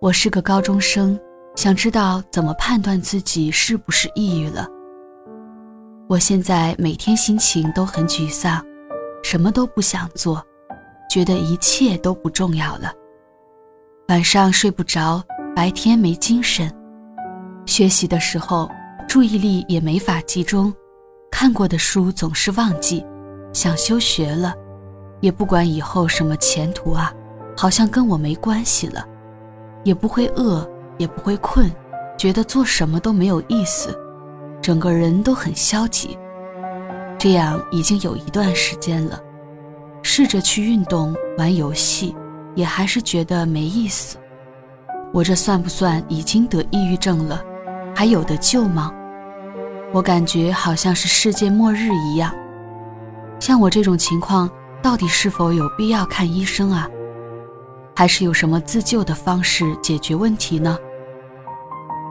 我是个高中生，想知道怎么判断自己是不是抑郁了。我现在每天心情都很沮丧，什么都不想做，觉得一切都不重要了。晚上睡不着，白天没精神，学习的时候注意力也没法集中，看过的书总是忘记，想休学了，也不管以后什么前途啊，好像跟我没关系了。也不会饿，也不会困，觉得做什么都没有意思，整个人都很消极。这样已经有一段时间了，试着去运动、玩游戏，也还是觉得没意思。我这算不算已经得抑郁症了？还有的救吗？我感觉好像是世界末日一样。像我这种情况，到底是否有必要看医生啊？还是有什么自救的方式解决问题呢？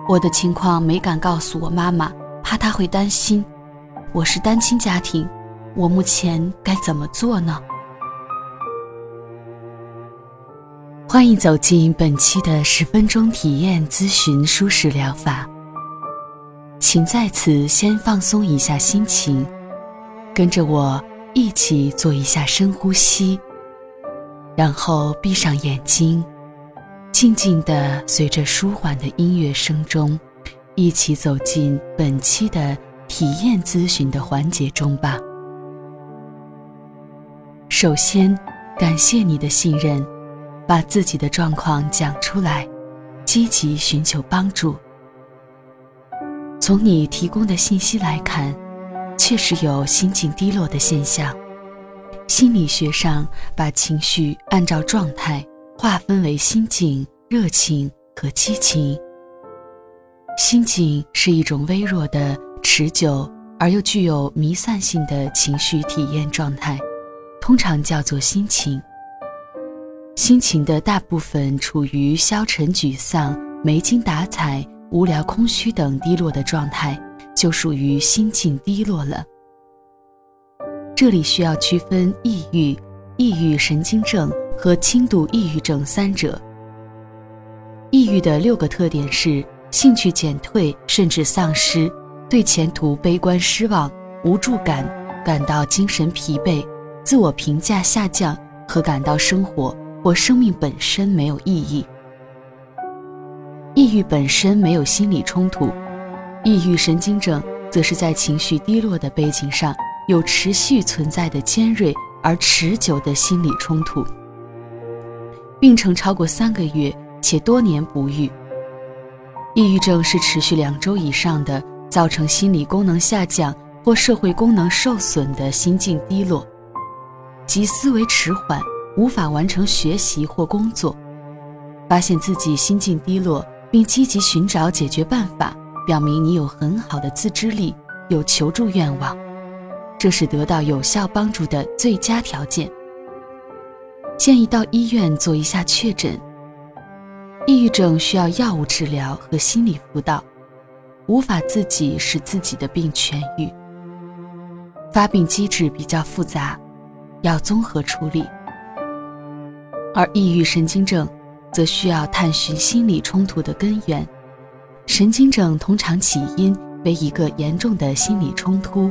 我的情况没敢告诉我妈妈，怕她会担心。我是单亲家庭，我目前该怎么做呢？欢迎走进本期的十分钟体验咨询舒适疗法。请在此先放松一下心情，跟着我一起做一下深呼吸。然后闭上眼睛，静静地随着舒缓的音乐声中，一起走进本期的体验咨询的环节中吧。首先，感谢你的信任，把自己的状况讲出来，积极寻求帮助。从你提供的信息来看，确实有心情低落的现象。心理学上把情绪按照状态划分为心境、热情和激情。心境是一种微弱的、持久而又具有弥散性的情绪体验状态，通常叫做心情。心情的大部分处于消沉、沮丧、没精打采、无聊、空虚等低落的状态，就属于心境低落了。这里需要区分抑郁、抑郁神经症和轻度抑郁症三者。抑郁的六个特点是：兴趣减退甚至丧失，对前途悲观失望、无助感，感到精神疲惫，自我评价下降和感到生活或生命本身没有意义。抑郁本身没有心理冲突，抑郁神经症则是在情绪低落的背景上。有持续存在的尖锐而持久的心理冲突，病程超过三个月且多年不愈。抑郁症是持续两周以上的，造成心理功能下降或社会功能受损的心境低落，即思维迟缓，无法完成学习或工作。发现自己心境低落，并积极寻找解决办法，表明你有很好的自制力，有求助愿望。这是得到有效帮助的最佳条件。建议到医院做一下确诊。抑郁症需要药物治疗和心理辅导，无法自己使自己的病痊愈。发病机制比较复杂，要综合处理。而抑郁神经症则需要探寻心理冲突的根源。神经症通常起因为一个严重的心理冲突。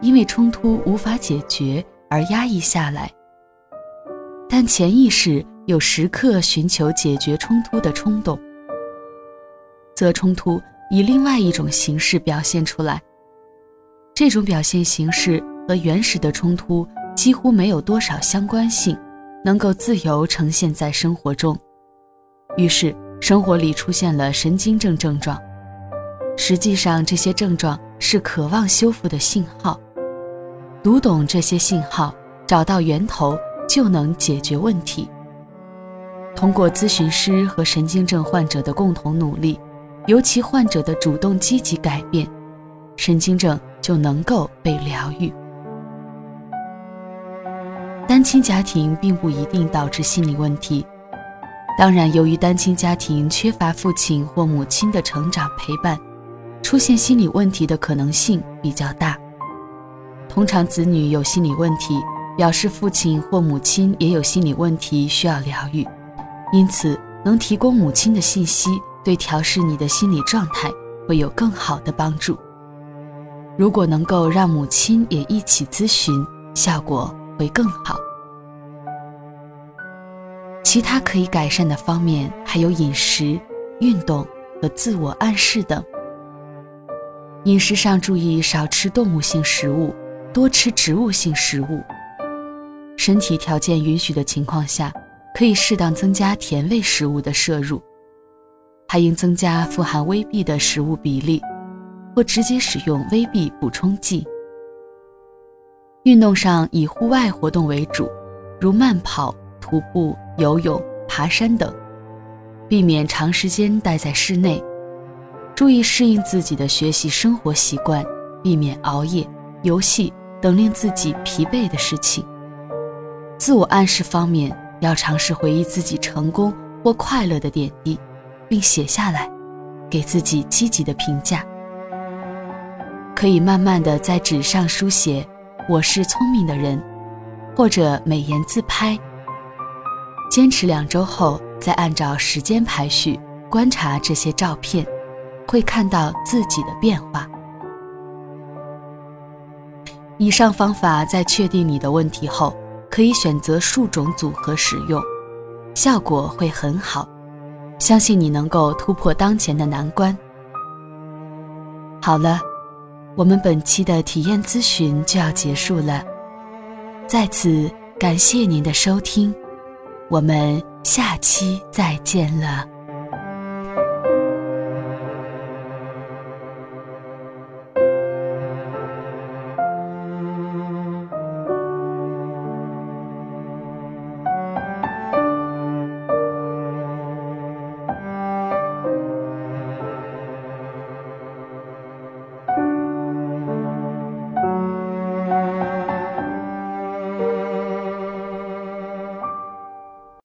因为冲突无法解决而压抑下来，但潜意识有时刻寻求解决冲突的冲动，则冲突以另外一种形式表现出来。这种表现形式和原始的冲突几乎没有多少相关性，能够自由呈现在生活中。于是，生活里出现了神经症症状。实际上，这些症状是渴望修复的信号。读懂这些信号，找到源头，就能解决问题。通过咨询师和神经症患者的共同努力，尤其患者的主动积极改变，神经症就能够被疗愈。单亲家庭并不一定导致心理问题，当然，由于单亲家庭缺乏父亲或母亲的成长陪伴，出现心理问题的可能性比较大。通常子女有心理问题，表示父亲或母亲也有心理问题需要疗愈，因此能提供母亲的信息，对调试你的心理状态会有更好的帮助。如果能够让母亲也一起咨询，效果会更好。其他可以改善的方面还有饮食、运动和自我暗示等。饮食上注意少吃动物性食物，多吃植物性食物。身体条件允许的情况下，可以适当增加甜味食物的摄入，还应增加富含微 B 的食物比例，或直接使用威 B 补充剂。运动上以户外活动为主，如慢跑、徒步、游泳、爬山等，避免长时间待在室内。注意适应自己的学习生活习惯，避免熬夜、游戏等令自己疲惫的事情。自我暗示方面，要尝试回忆自己成功或快乐的点滴，并写下来，给自己积极的评价。可以慢慢的在纸上书写“我是聪明的人”，或者美颜自拍。坚持两周后，再按照时间排序观察这些照片。会看到自己的变化。以上方法在确定你的问题后，可以选择数种组合使用，效果会很好。相信你能够突破当前的难关。好了，我们本期的体验咨询就要结束了，在此感谢您的收听，我们下期再见了。